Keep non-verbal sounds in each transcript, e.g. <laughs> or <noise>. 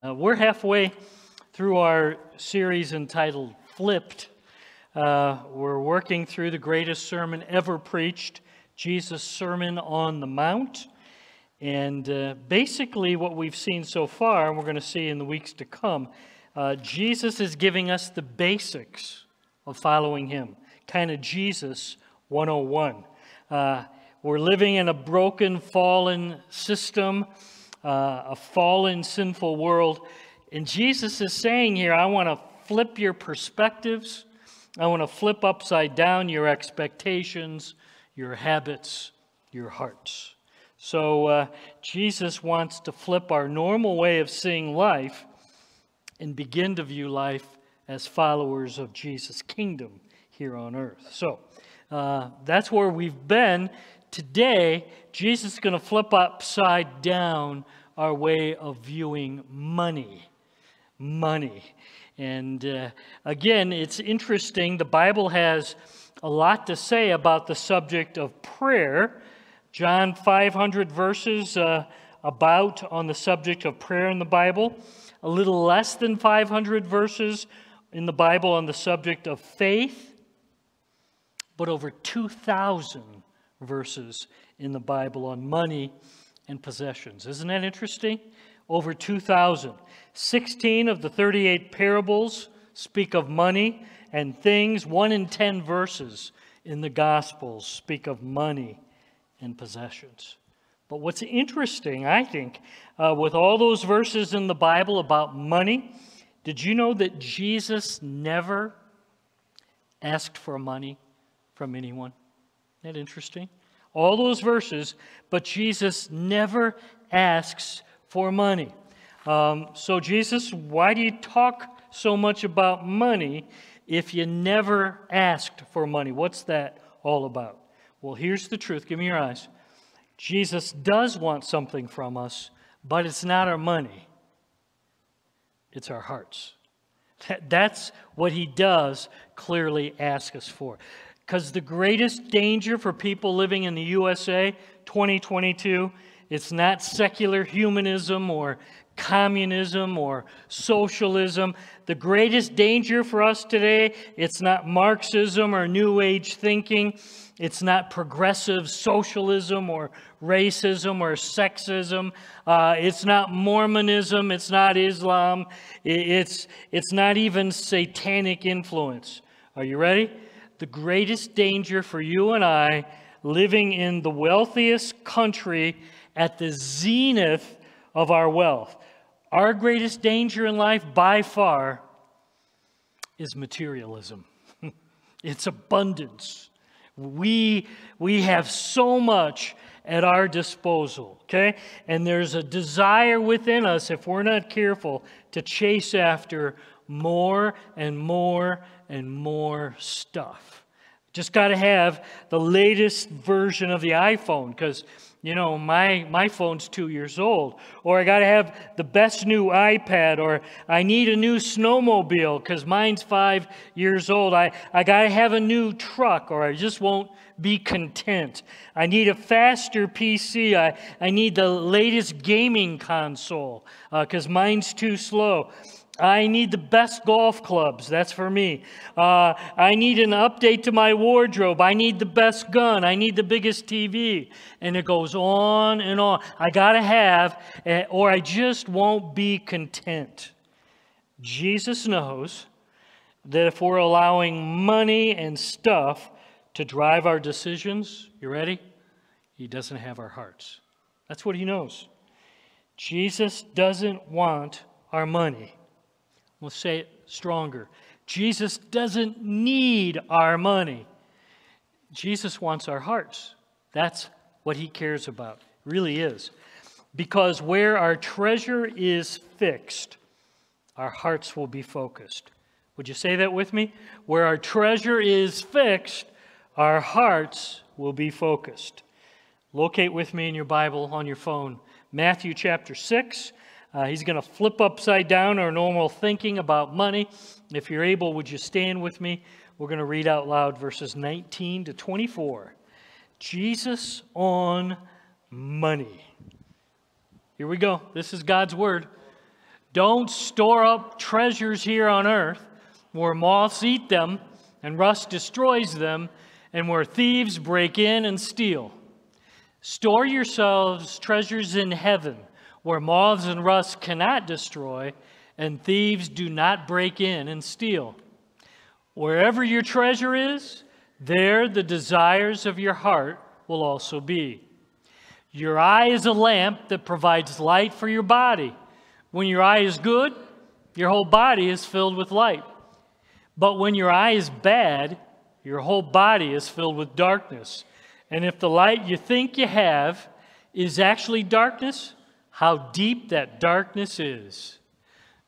Uh, we're halfway through our series entitled Flipped. Uh, we're working through the greatest sermon ever preached, Jesus' Sermon on the Mount. And uh, basically, what we've seen so far, and we're going to see in the weeks to come, uh, Jesus is giving us the basics of following Him, kind of Jesus 101. Uh, we're living in a broken, fallen system uh, a fallen, sinful world. And Jesus is saying here, I want to flip your perspectives. I want to flip upside down your expectations, your habits, your hearts. So uh, Jesus wants to flip our normal way of seeing life and begin to view life as followers of Jesus' kingdom here on earth. So uh, that's where we've been. Today, Jesus is going to flip upside down our way of viewing money. Money. And uh, again, it's interesting. The Bible has a lot to say about the subject of prayer. John 500 verses uh, about on the subject of prayer in the Bible, a little less than 500 verses in the Bible on the subject of faith, but over 2,000 verses in the Bible on money and possessions. Isn't that interesting? Over 2,000. 16 of the 38 parables speak of money and things. One in 10 verses in the Gospels speak of money and possessions. But what's interesting, I think, uh, with all those verses in the Bible about money, did you know that Jesus never asked for money from anyone? Isn't that interesting? All those verses, but Jesus never asks for money. Um, so, Jesus, why do you talk so much about money if you never asked for money? What's that all about? Well, here's the truth. Give me your eyes. Jesus does want something from us, but it's not our money, it's our hearts. <laughs> That's what he does clearly ask us for. Because the greatest danger for people living in the USA 2022, it's not secular humanism or communism or socialism. The greatest danger for us today, it's not Marxism or New Age thinking. It's not progressive socialism or racism or sexism. Uh, it's not Mormonism. It's not Islam. It's, it's not even satanic influence. Are you ready? The greatest danger for you and I living in the wealthiest country at the zenith of our wealth. Our greatest danger in life by far is materialism. <laughs> it's abundance. We, we have so much at our disposal, okay? And there's a desire within us, if we're not careful, to chase after more and more and more stuff. Just got to have the latest version of the iPhone because, you know, my, my phone's two years old. Or I got to have the best new iPad. Or I need a new snowmobile because mine's five years old. I, I got to have a new truck or I just won't be content. I need a faster PC. I, I need the latest gaming console because uh, mine's too slow. I need the best golf clubs. That's for me. Uh, I need an update to my wardrobe. I need the best gun. I need the biggest TV. And it goes on and on. I got to have, eh, or I just won't be content. Jesus knows that if we're allowing money and stuff to drive our decisions, you ready? He doesn't have our hearts. That's what he knows. Jesus doesn't want our money. We'll say it stronger. Jesus doesn't need our money. Jesus wants our hearts. That's what he cares about. really is. Because where our treasure is fixed, our hearts will be focused. Would you say that with me? Where our treasure is fixed, our hearts will be focused. Locate with me in your Bible on your phone Matthew chapter 6 uh, he's going to flip upside down our normal thinking about money. If you're able, would you stand with me? We're going to read out loud verses 19 to 24. Jesus on money. Here we go. This is God's word. Don't store up treasures here on earth where moths eat them and rust destroys them and where thieves break in and steal. Store yourselves treasures in heaven where moths and rust cannot destroy and thieves do not break in and steal. Wherever your treasure is, there the desires of your heart will also be. Your eye is a lamp that provides light for your body. When your eye is good, your whole body is filled with light. But when your eye is bad, your whole body is filled with darkness. And if the light you think you have is actually darkness, how deep that darkness is.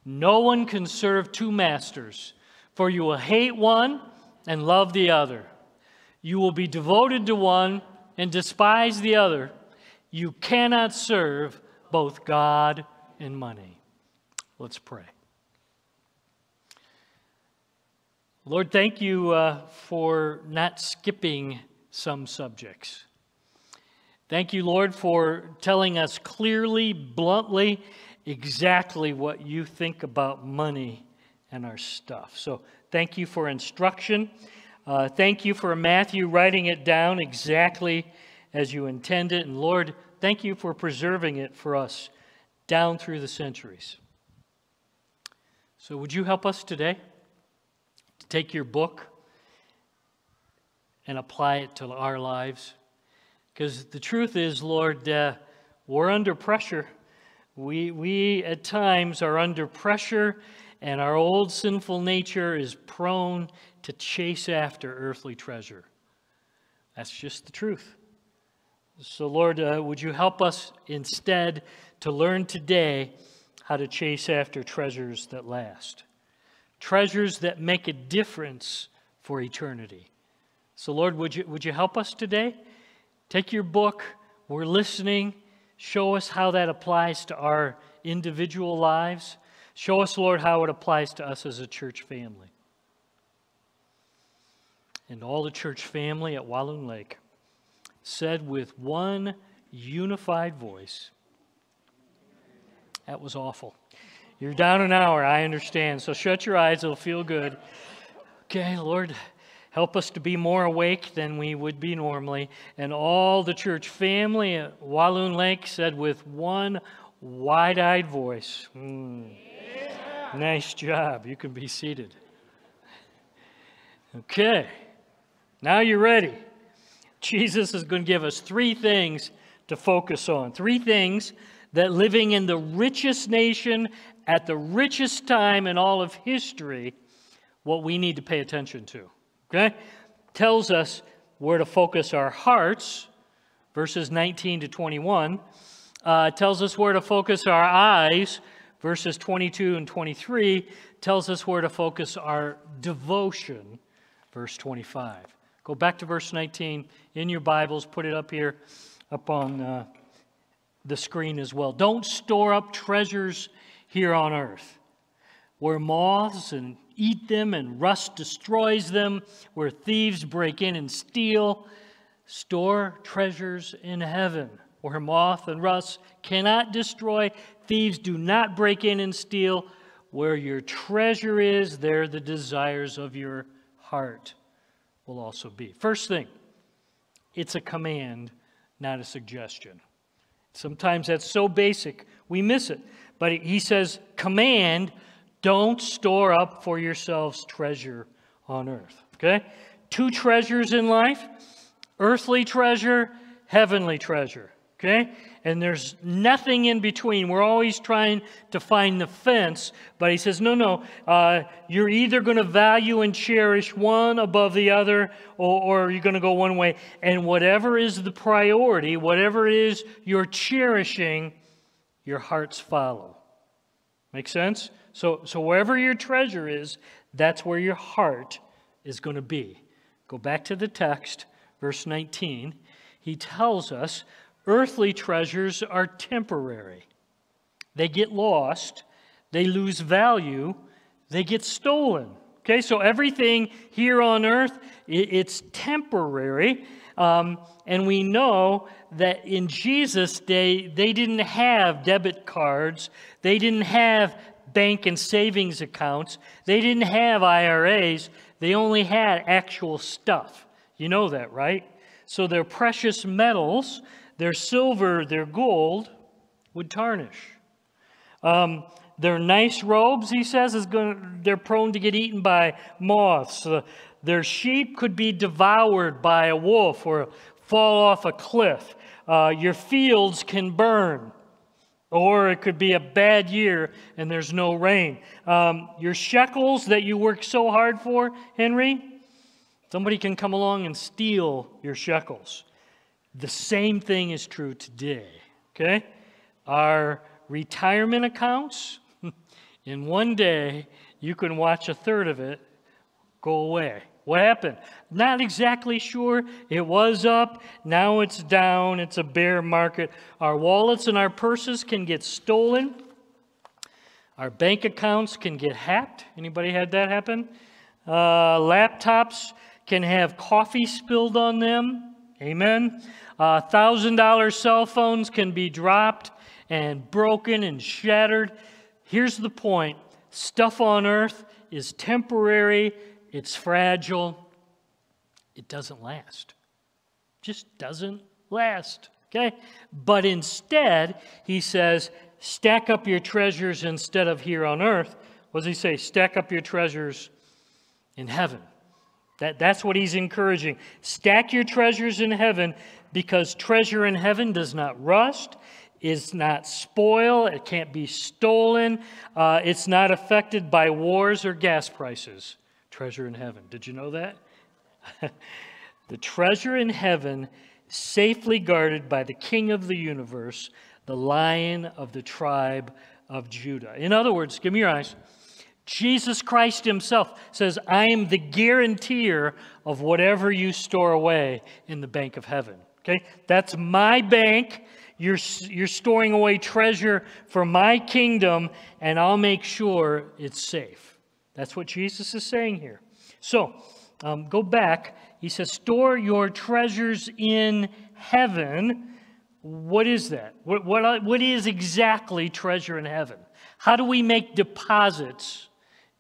No one can serve two masters, for you will hate one and love the other. You will be devoted to one and despise the other. You cannot serve both God and money. Let's pray. Lord, thank you uh, for not skipping some subjects. Thank you, Lord, for telling us clearly, bluntly, exactly what you think about money and our stuff. So thank you for instruction. Uh, thank you for Matthew writing it down exactly as you intended. And Lord, thank you for preserving it for us down through the centuries. So, would you help us today to take your book and apply it to our lives? Because the truth is, Lord, uh, we're under pressure. We, we at times are under pressure, and our old sinful nature is prone to chase after earthly treasure. That's just the truth. So, Lord, uh, would you help us instead to learn today how to chase after treasures that last? Treasures that make a difference for eternity. So, Lord, would you, would you help us today? Take your book, we're listening. Show us how that applies to our individual lives. Show us, Lord, how it applies to us as a church family. And all the church family at Walloon Lake said with one unified voice, That was awful. You're down an hour, I understand. So shut your eyes, it'll feel good. Okay, Lord, help us to be more awake than we would be normally. And all the church family at Walloon Lake said with one wide eyed voice, mm, Nice job. You can be seated. Okay, now you're ready. Jesus is going to give us three things to focus on. Three things that living in the richest nation at the richest time in all of history, what we need to pay attention to. Okay? Tells us where to focus our hearts, verses 19 to 21. Uh, tells us where to focus our eyes, verses 22 and 23. Tells us where to focus our devotion, verse 25. Go back to verse 19 in your Bibles, put it up here up on uh, the screen as well. Don't store up treasures here on earth where moths and eat them and rust destroys them, where thieves break in and steal. Store treasures in heaven where moth and rust cannot destroy, thieves do not break in and steal. Where your treasure is, there the desires of your heart will also be. First thing, it's a command, not a suggestion. Sometimes that's so basic, we miss it. But he says, command, don't store up for yourselves treasure on earth. Okay? Two treasures in life earthly treasure, heavenly treasure. Okay? And there's nothing in between. We're always trying to find the fence, but he says, no, no. Uh, you're either going to value and cherish one above the other, or, or you're going to go one way. And whatever is the priority, whatever it is you're cherishing, your hearts follow. Make sense? So, so wherever your treasure is, that's where your heart is going to be. Go back to the text, verse 19. He tells us Earthly treasures are temporary. They get lost, they lose value, they get stolen. Okay, so everything here on earth, it's temporary. Um, and we know that in Jesus' day, they didn't have debit cards, they didn't have bank and savings accounts, they didn't have IRAs, they only had actual stuff. You know that, right? So their precious metals, their silver, their gold, would tarnish. Um, their nice robes, he says, is going, they're prone to get eaten by moths. Uh, their sheep could be devoured by a wolf or fall off a cliff. Uh, your fields can burn. Or it could be a bad year and there's no rain. Um, your shekels that you work so hard for, Henry, somebody can come along and steal your shekels. The same thing is true today, okay? Our retirement accounts, <laughs> in one day, you can watch a third of it go away. What happened? Not exactly sure. It was up, now it's down. It's a bear market. Our wallets and our purses can get stolen. Our bank accounts can get hacked. Anybody had that happen? Uh, laptops can have coffee spilled on them. Amen. Uh, $1,000 cell phones can be dropped and broken and shattered. Here's the point stuff on earth is temporary it's fragile, it doesn't last. Just doesn't last. Okay? But instead, he says, stack up your treasures instead of here on earth. What does he say? Stack up your treasures in heaven. That, that's what he's encouraging. Stack your treasures in heaven because treasure in heaven does not rust, is not spoil, it can't be stolen, uh, it's not affected by wars or gas prices treasure in heaven. Did you know that? <laughs> the treasure in heaven, safely guarded by the King of the universe, the Lion of the tribe of Judah. In other words, give me your eyes. Jesus Christ Himself says, I am the guarantor of whatever you store away in the bank of heaven. Okay? That's my bank. You're, you're storing away treasure for my kingdom, and I'll make sure it's safe. That's what Jesus is saying here. So, um, go back. He says, Store your treasures in heaven. What is that? What, what, what is exactly treasure in heaven? How do we make deposits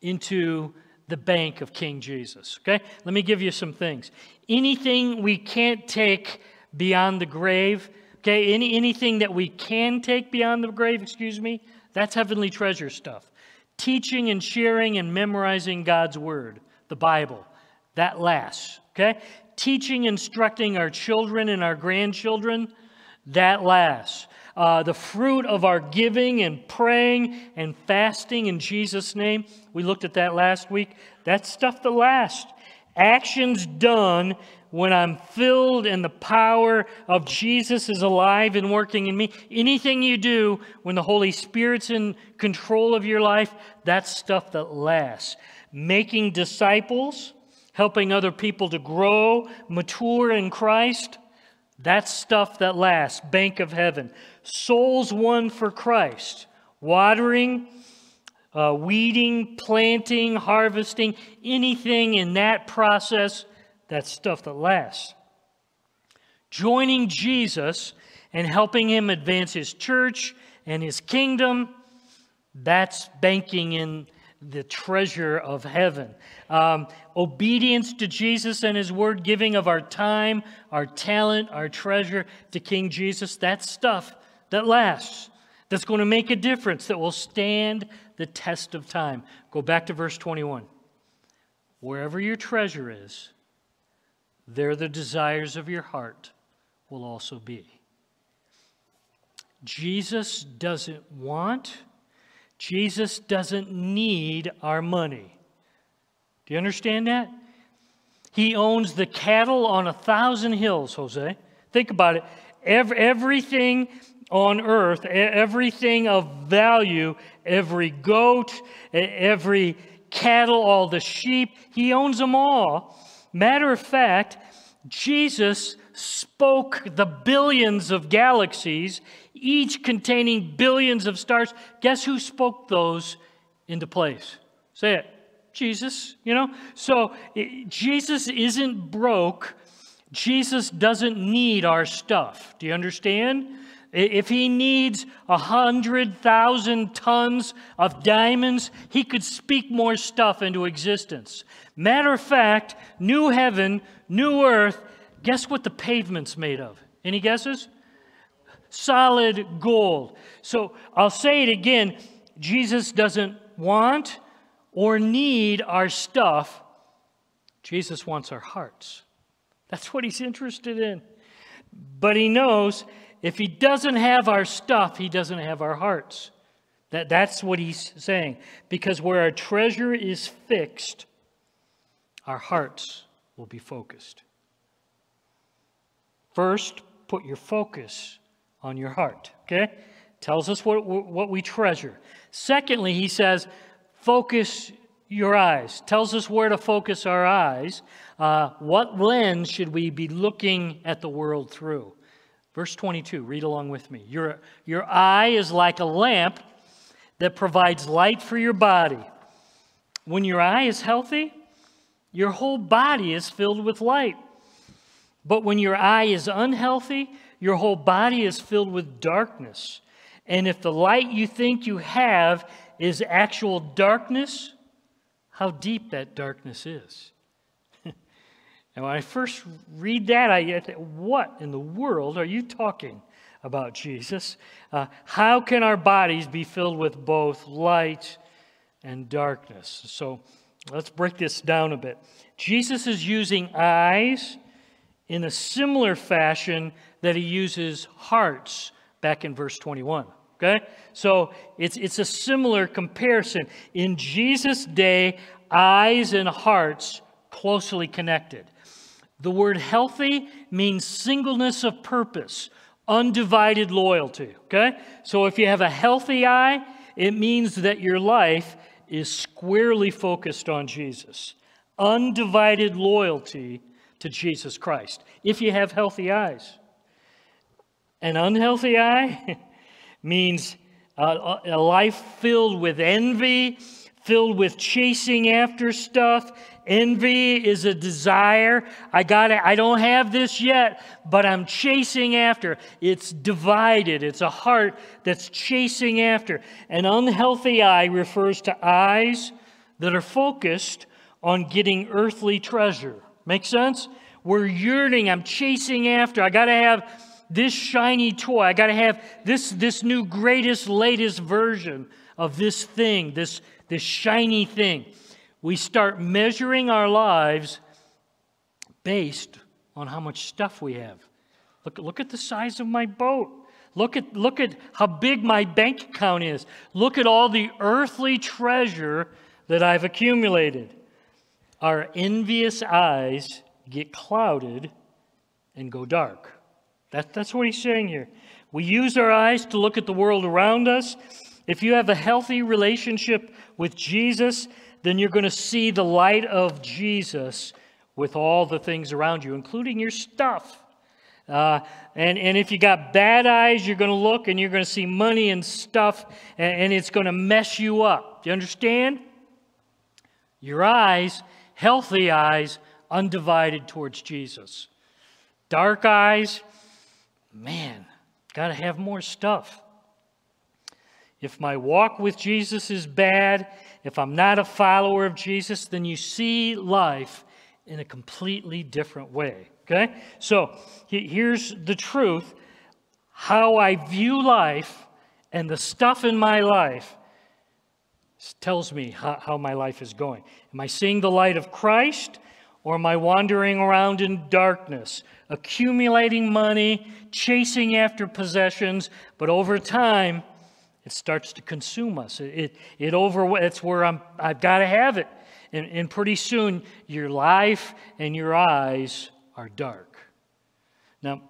into the bank of King Jesus? Okay, let me give you some things. Anything we can't take beyond the grave, okay, any, anything that we can take beyond the grave, excuse me, that's heavenly treasure stuff teaching and sharing and memorizing God's Word, the Bible. That lasts, okay? Teaching, instructing our children and our grandchildren, that lasts. Uh, the fruit of our giving and praying and fasting in Jesus' name, we looked at that last week. That's stuff that lasts. Actions done when I'm filled and the power of Jesus is alive and working in me. Anything you do when the Holy Spirit's in control of your life, that's stuff that lasts. Making disciples, helping other people to grow, mature in Christ, that's stuff that lasts. Bank of heaven. Souls won for Christ. Watering, uh, weeding, planting, harvesting, anything in that process that stuff that lasts. Joining Jesus and helping him advance his church and his kingdom, that's banking in the treasure of heaven. Um, obedience to Jesus and his word, giving of our time, our talent, our treasure to King Jesus, that's stuff that lasts, that's going to make a difference, that will stand the test of time. Go back to verse 21. Wherever your treasure is, there the desires of your heart will also be. Jesus doesn't want, Jesus doesn't need our money. Do you understand that? He owns the cattle on a thousand hills, Jose. Think about it. Every, everything on earth, everything of value, every goat, every cattle, all the sheep, he owns them all. Matter of fact, Jesus spoke the billions of galaxies, each containing billions of stars. Guess who spoke those into place? Say it Jesus, you know? So Jesus isn't broke. Jesus doesn't need our stuff. Do you understand? If he needs a hundred thousand tons of diamonds, he could speak more stuff into existence. Matter of fact, new heaven, new earth, guess what the pavement's made of? Any guesses? Solid gold. So I'll say it again Jesus doesn't want or need our stuff, Jesus wants our hearts. That's what he's interested in. But he knows if he doesn't have our stuff, he doesn't have our hearts. That, that's what he's saying. Because where our treasure is fixed, our hearts will be focused. First, put your focus on your heart, okay? Tells us what, what we treasure. Secondly, he says, focus your eyes. Tells us where to focus our eyes. Uh, what lens should we be looking at the world through? Verse 22, read along with me. Your, your eye is like a lamp that provides light for your body. When your eye is healthy, your whole body is filled with light. But when your eye is unhealthy, your whole body is filled with darkness. And if the light you think you have is actual darkness, how deep that darkness is. <laughs> And when I first read that, I thought, what in the world are you talking about, Jesus? Uh, how can our bodies be filled with both light and darkness? So let's break this down a bit. Jesus is using eyes in a similar fashion that he uses hearts back in verse 21. Okay? So it's, it's a similar comparison. In Jesus' day, eyes and hearts closely connected. The word healthy means singleness of purpose, undivided loyalty. Okay? So if you have a healthy eye, it means that your life is squarely focused on Jesus. Undivided loyalty to Jesus Christ. If you have healthy eyes, an unhealthy eye <laughs> means a, a life filled with envy, filled with chasing after stuff, Envy is a desire. I got. I don't have this yet, but I'm chasing after. It's divided. It's a heart that's chasing after. An unhealthy eye refers to eyes that are focused on getting earthly treasure. Make sense? We're yearning. I'm chasing after. I got to have this shiny toy. I got to have this, this new greatest, latest version of this thing, this, this shiny thing we start measuring our lives based on how much stuff we have. Look, look at the size of my boat. Look at, look at how big my bank account is. Look at all the earthly treasure that I've accumulated. Our envious eyes get clouded and go dark. That, that's what he's saying here. We use our eyes to look at the world around us. If you have a healthy relationship with Jesus, then you're going to see the light of Jesus with all the things around you, including your stuff. Uh, and, and if you got bad eyes, you're going to look and you're going to see money and stuff, and, and it's going to mess you up. Do you understand? Your eyes, healthy eyes, undivided towards Jesus. Dark eyes, man, got to have more stuff. If my walk with Jesus is bad, if I'm not a follower of Jesus, then you see life in a completely different way. Okay? So here's the truth how I view life and the stuff in my life tells me how, my life is going. Am I seeing the light of Christ or am I wandering around in darkness, accumulating money, chasing after possessions, but over time, it starts to consume us. It, it, it over, it's where I'm, I've got to have it. And, and pretty soon, your life and your eyes are dark. Now,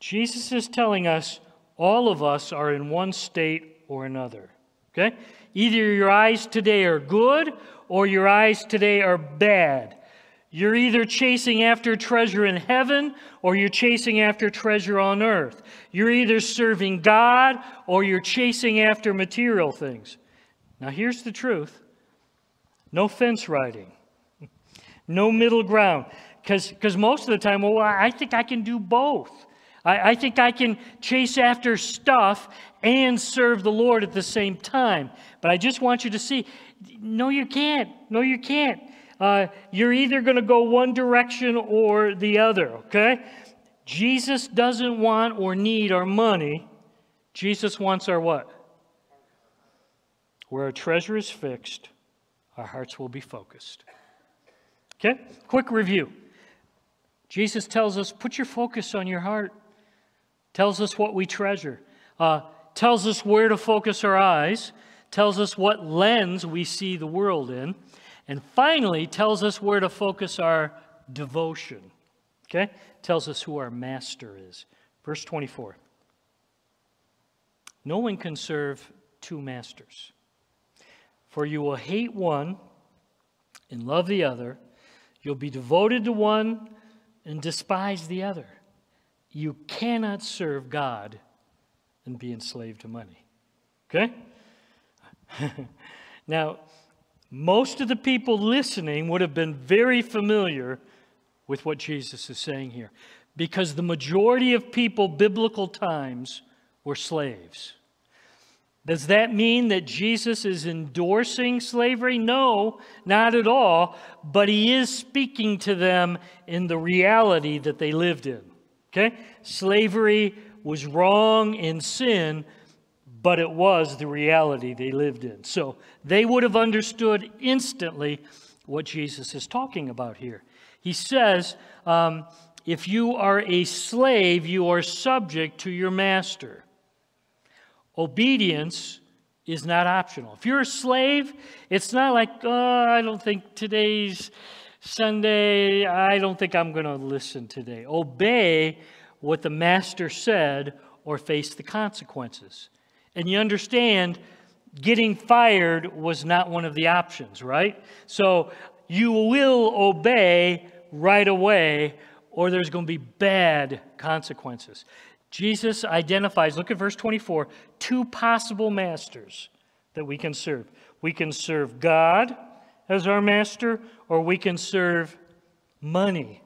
Jesus is telling us all of us are in one state or another. Okay? Either your eyes today are good or your eyes today are bad. You're either chasing after treasure in heaven or you're chasing after treasure on earth. You're either serving God or you're chasing after material things. Now, here's the truth no fence riding, no middle ground. Because most of the time, well, I think I can do both. I, I think I can chase after stuff and serve the Lord at the same time. But I just want you to see no, you can't. No, you can't. Uh, you're either going to go one direction or the other, okay? Jesus doesn't want or need our money. Jesus wants our what? Where our treasure is fixed, our hearts will be focused. Okay? Quick review. Jesus tells us, put your focus on your heart. Tells us what we treasure. Uh, tells us where to focus our eyes. Tells us what lens we see the world in. And finally, tells us where to focus our devotion. Okay? Tells us who our master is. Verse 24. No one can serve two masters. For you will hate one and love the other. You'll be devoted to one and despise the other. You cannot serve God and be enslaved to money. Okay? <laughs> now, most of the people listening would have been very familiar with what Jesus is saying here because the majority of people, biblical times, were slaves. Does that mean that Jesus is endorsing slavery? No, not at all. But he is speaking to them in the reality that they lived in. Okay? Slavery was wrong in sin, but it was the reality they lived in. So they would have understood instantly what Jesus is talking about here. He says, um, if you are a slave, you are subject to your master. Obedience is not optional. If you're a slave, it's not like, oh, I don't think today's Sunday, I don't think I'm going to listen today. Obey what the master said or face the consequences. And you understand, getting fired was not one of the options, right? So you will obey right away, or there's going to be bad consequences. Jesus identifies, look at verse 24, two possible masters that we can serve. We can serve God as our master, or we can serve money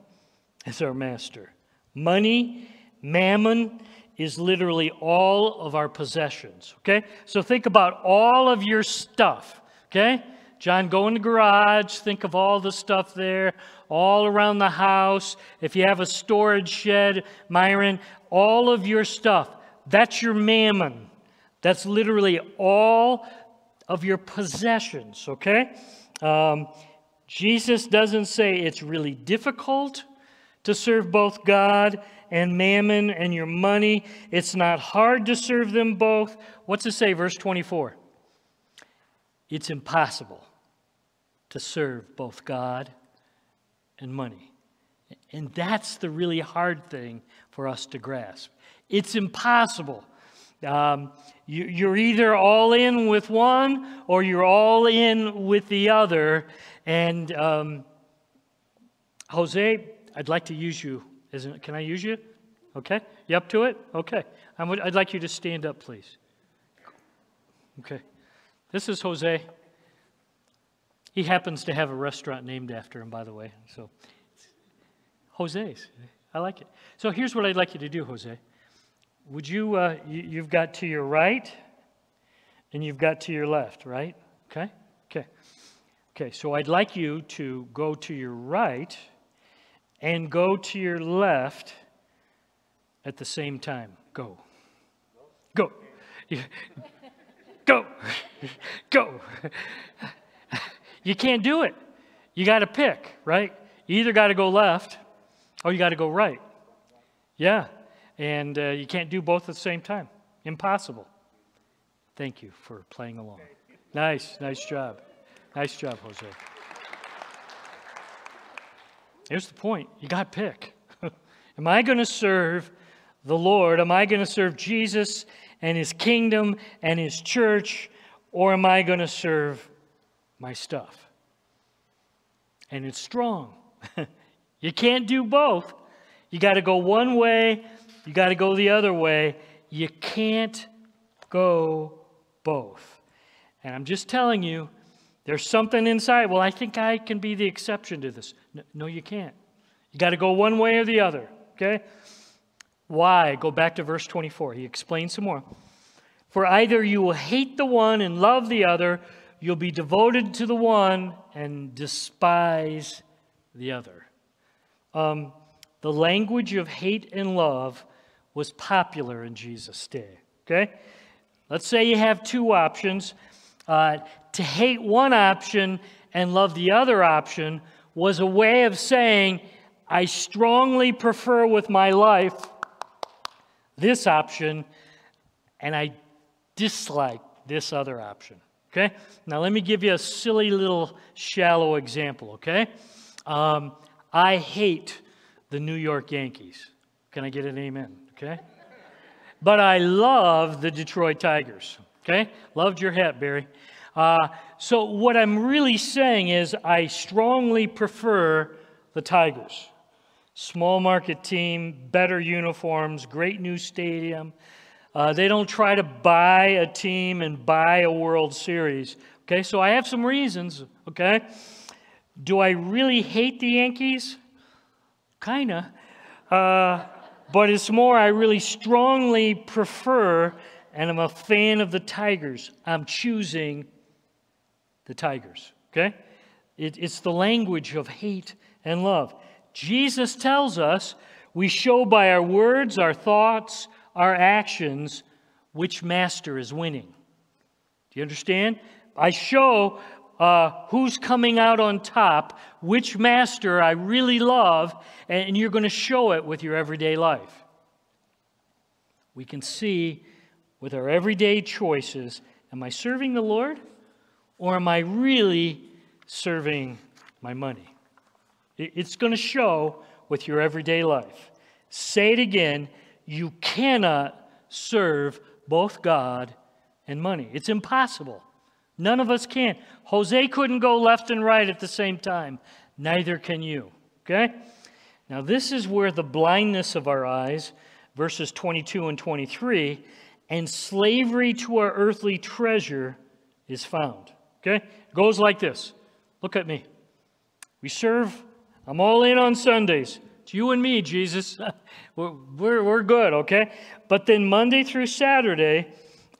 as our master. Money, mammon, is literally all of our possessions, okay? So think about all of your stuff, okay? John, go in the garage, think of all the stuff there, all around the house. If you have a storage shed, Myron, all of your stuff, that's your mammon. That's literally all of your possessions, okay? Um, Jesus doesn't say it's really difficult to serve both God and mammon and your money. It's not hard to serve them both. What's it say, verse 24? It's impossible to serve both God and money. And that's the really hard thing for us to grasp. It's impossible. Um, you, are either all in with one or you're all in with the other. And um, Jose, I'd like to use you isn't it? Can I use you? Okay? You up to it? Okay. i would like you to stand up, please. Okay. This is Jose. He happens to have a restaurant named after him, by the way. So, Jose's. I like it. So, here's what I'd like you to do, Jose. Would you, uh, you you've got to your right and you've got to your left, right? Okay? Okay. Okay, so I'd like you to go to your right and go to your left at the same time. Go. Go. Go. <laughs> Go. You can't do it. You got to pick, right? You either got to go left or you got to go right. Yeah. And uh, you can't do both at the same time. Impossible. Thank you for playing along. Nice, nice job. Nice job, Jose. Here's the point you got to pick. <laughs> Am I going to serve the Lord? Am I going to serve Jesus and his kingdom and his church? Or am I going to serve my stuff? And it's strong. <laughs> you can't do both. You got to go one way, you got to go the other way. You can't go both. And I'm just telling you, There's something inside. Well, I think I can be the exception to this. No, you can't. You got to go one way or the other, okay? Why? Go back to verse 24. He explains some more. For either you will hate the one and love the other, you'll be devoted to the one and despise the other. Um, the language of hate and love was popular in Jesus' day. Okay? Let's say you have two options. Uh, to hate one option and love the other option was a way of saying, I strongly prefer with my life this option, and I dislike this other option. Okay? Now, let me give you a silly little shallow example, okay? Um, I hate the New York Yankees. Can I get an amen? Okay? But I love the Detroit Tigers. Okay? Loved your hat, Barry. Uh, so, what I'm really saying is, I strongly prefer the Tigers. Small market team, better uniforms, great new stadium. Uh, they don't try to buy a team and buy a World Series. Okay, so I have some reasons. Okay, do I really hate the Yankees? Kinda. Uh, but it's more, I really strongly prefer, and I'm a fan of the Tigers. I'm choosing the Tigers. Okay? It, it's the language of hate and love. Jesus tells us we show by our words, our thoughts, our actions which master is winning. Do you understand? I show uh, who's coming out on top, which master I really love, and you're going to show it with your everyday life. We can see with our everyday choices am I serving the Lord or am I really serving my money? It's going to show with your everyday life. Say it again you cannot serve both God and money. It's impossible. None of us can. Jose couldn't go left and right at the same time. Neither can you. Okay? Now, this is where the blindness of our eyes, verses 22 and 23, and slavery to our earthly treasure is found. Okay? It goes like this. Look at me. We serve, I'm all in on Sundays. It's you and me, Jesus. <laughs> we're, we're, we're good, okay? But then Monday through Saturday,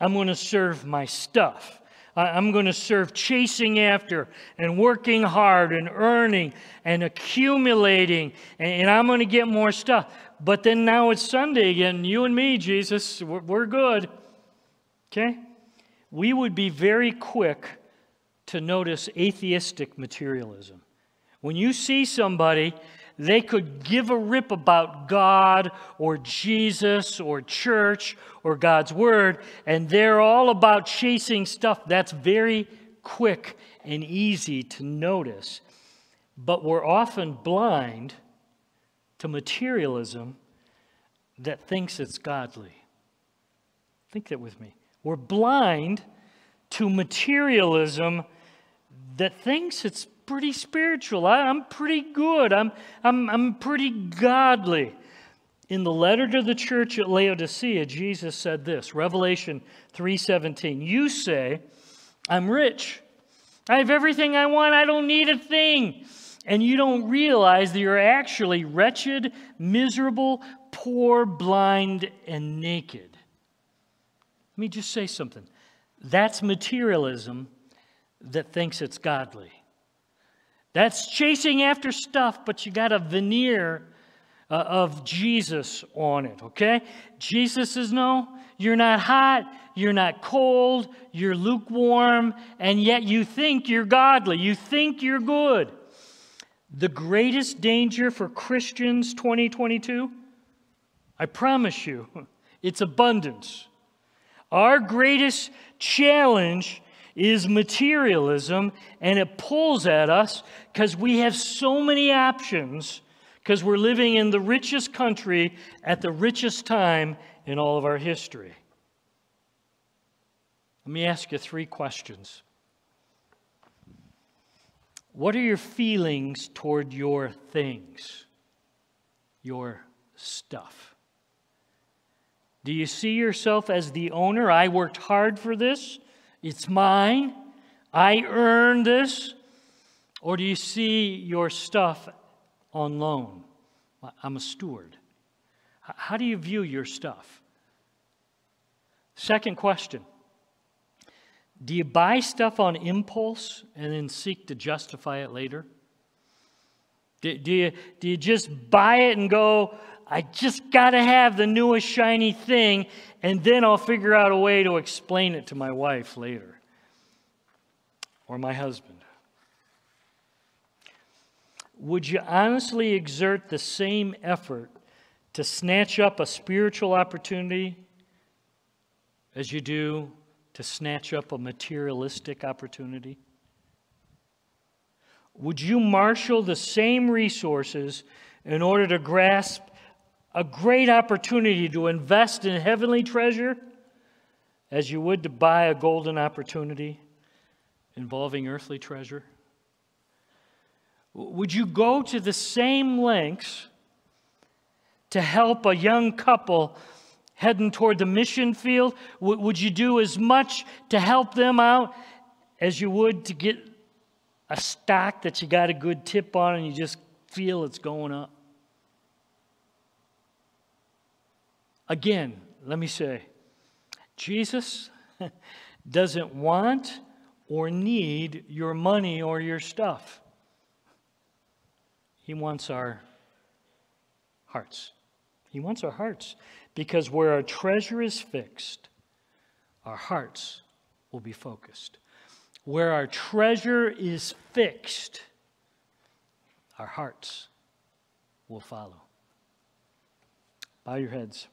I'm going to serve my stuff. I'm going to serve chasing after and working hard and earning and accumulating, and I'm going to get more stuff. But then now it's Sunday again. You and me, Jesus, we're good. Okay? We would be very quick to notice atheistic materialism. When you see somebody they could give a rip about God or Jesus or church or God's Word, and they're all about chasing stuff that's very quick and easy to notice. But we're often blind to materialism that thinks it's godly. Think that with me. We're blind to materialism that thinks it's pretty spiritual. I, am pretty good. I'm, I'm, I'm pretty godly. In the letter to the church at Laodicea, Jesus said this, Revelation 3:17. You say, I'm rich. I have everything I want. I don't need a thing. And you don't realize that you're actually wretched, miserable, poor, blind, and naked. Let me just say something. That's materialism that thinks it's godly. That's chasing after stuff, but you got a veneer uh, of Jesus on it, okay? Jesus says, no, you're not hot, you're not cold, you're lukewarm, and yet you think you're godly, you think you're good. The greatest danger for Christians 2022, I promise you, <laughs> it's abundance. Our greatest challenge is materialism, and it pulls at us because we have so many options because we're living in the richest country at the richest time in all of our history. Let me ask you three questions. What are your feelings toward your things, your stuff? Do you see yourself as the owner? I worked hard for this. It's mine. I earned this? Or do you see your stuff on loan? I'm a steward. How do you view your stuff? Second question Do you buy stuff on impulse and then seek to justify it later? Do, do, you, do you just buy it and go, I just got to have the newest shiny thing, and then I'll figure out a way to explain it to my wife later or my husband? Would you honestly exert the same effort to snatch up a spiritual opportunity as you do to snatch up a materialistic opportunity? Would you marshal the same resources in order to grasp a great opportunity to invest in heavenly treasure as you would to buy a golden opportunity? involving earthly treasure? Would you go to the same lengths to help a young couple heading toward the mission field? Would you do as much to help them out as you would to get a stock that you got a good tip on and you just feel it's going up? Again, let me say, Jesus <laughs> doesn't want or need your money or your stuff. He wants our hearts. He wants our hearts because where our treasure is fixed, our hearts will be focused. Where our treasure is fixed, our hearts will follow. Bow your heads.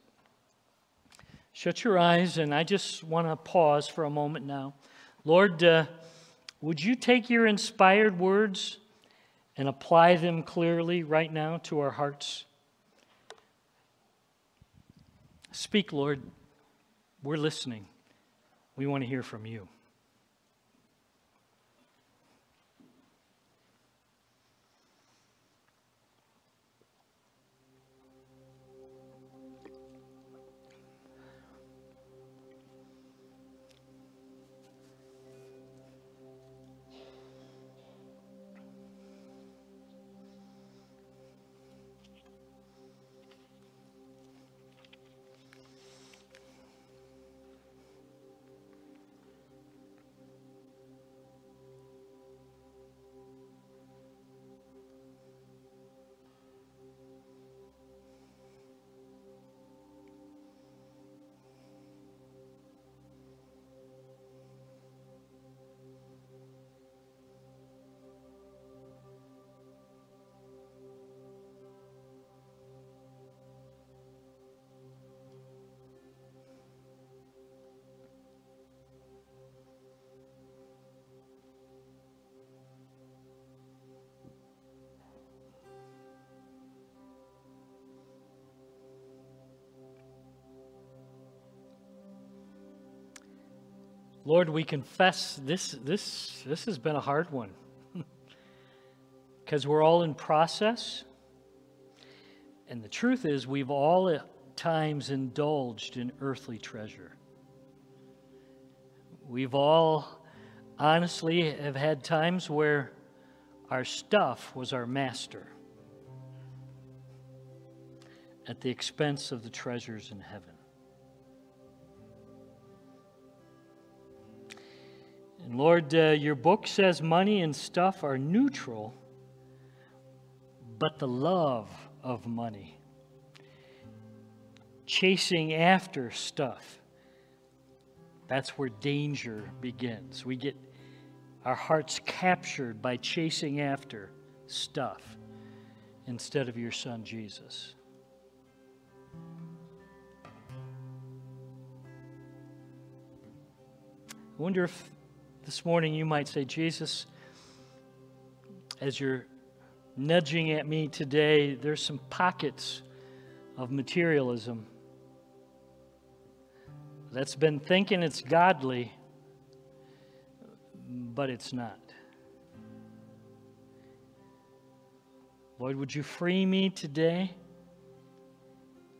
Shut your eyes, and I just want to pause for a moment now. Lord, uh, would you take your inspired words and apply them clearly right now to our hearts? Speak, Lord. We're listening. We want to hear from you. Lord, we confess this, this, this has been a hard one <laughs> because we're all in process. And the truth is, we've all at times indulged in earthly treasure. We've all honestly have had times where our stuff was our master at the expense of the treasures in heaven. And Lord, uh, your book says money and stuff are neutral, but the love of money, chasing after stuff, that's where danger begins. We get our hearts captured by chasing after stuff instead of your son Jesus. I wonder if this morning you might say, Jesus, as you're nudging at me today, there's some pockets of materialism that's been thinking it's godly, but it's not. Lord, would you free me today?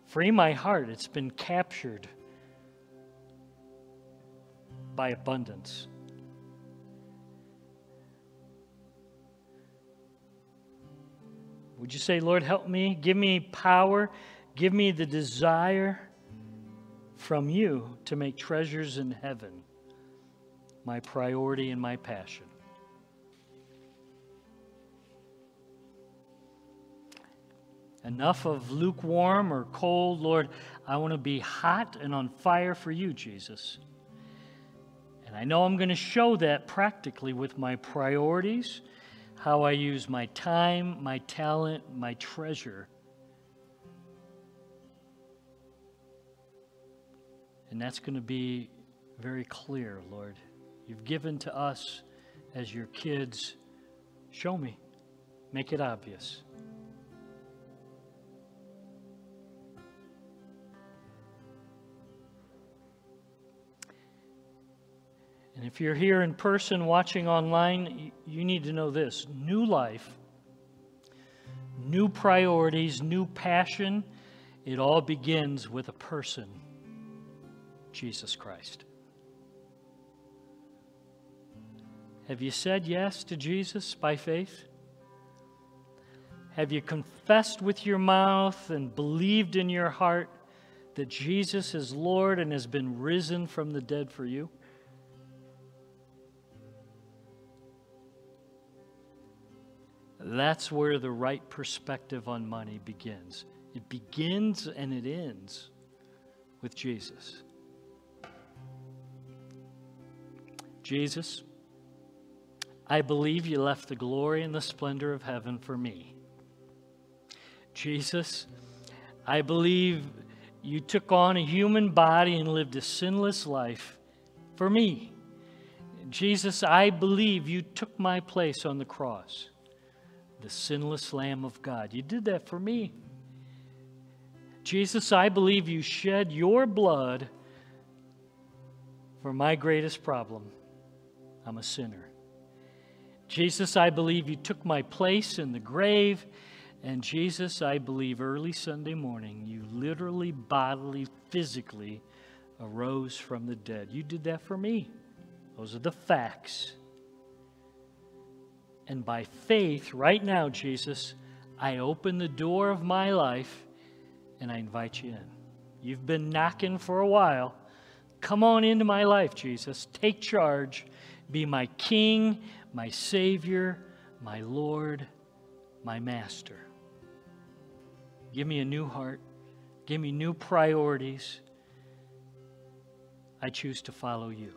Free my heart. It's been captured by abundance. Would you say, Lord, help me? Give me power. Give me the desire from you to make treasures in heaven my priority and my passion. Enough of lukewarm or cold, Lord. I want to be hot and on fire for you, Jesus. And I know I'm going to show that practically with my priorities, how I use my time, my talent, my treasure. And that's going to be very clear, Lord. You've given to us as your kids. Show me. Make it obvious. And if you're here in person watching online, you need to know this new life, new priorities, new passion, it all begins with a person Jesus Christ. Have you said yes to Jesus by faith? Have you confessed with your mouth and believed in your heart that Jesus is Lord and has been risen from the dead for you? That's where the right perspective on money begins. It begins and it ends with Jesus. Jesus, I believe you left the glory and the splendor of heaven for me. Jesus, I believe you took on a human body and lived a sinless life for me. Jesus, I believe you took my place on the cross the sinless Lamb of God. You did that for me. Jesus, I believe you shed your blood for my greatest problem. I'm a sinner. Jesus, I believe you took my place in the grave. And Jesus, I believe early Sunday morning, you literally, bodily, physically arose from the dead. You did that for me. Those are the facts. And by faith, right now, Jesus, I open the door of my life and I invite you in. You've been knocking for a while. Come on into my life, Jesus. Take charge. Be my King, my Savior, my Lord, my Master. Give me a new heart. Give me new priorities. I choose to follow you.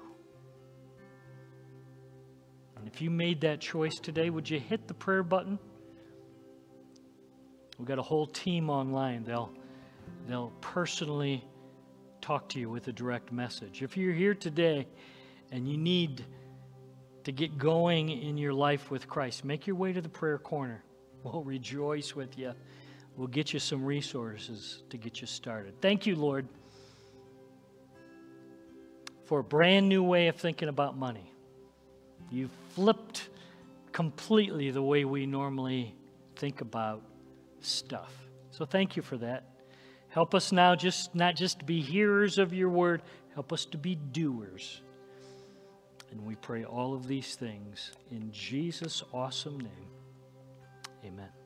And if you made that choice today, would you hit the prayer button? We've got a whole team online. They'll, they'll personally talk to you with a direct message. If you're here today and you need to get going in your life with Christ, make your way to the prayer corner. We'll rejoice with you. We'll get you some resources to get you started. Thank you, Lord, for a brand new way of thinking about money. You flipped completely the way we normally think about stuff. So thank you for that. Help us now just not just to be hearers of your word, help us to be doers. And we pray all of these things in Jesus' awesome name. Amen.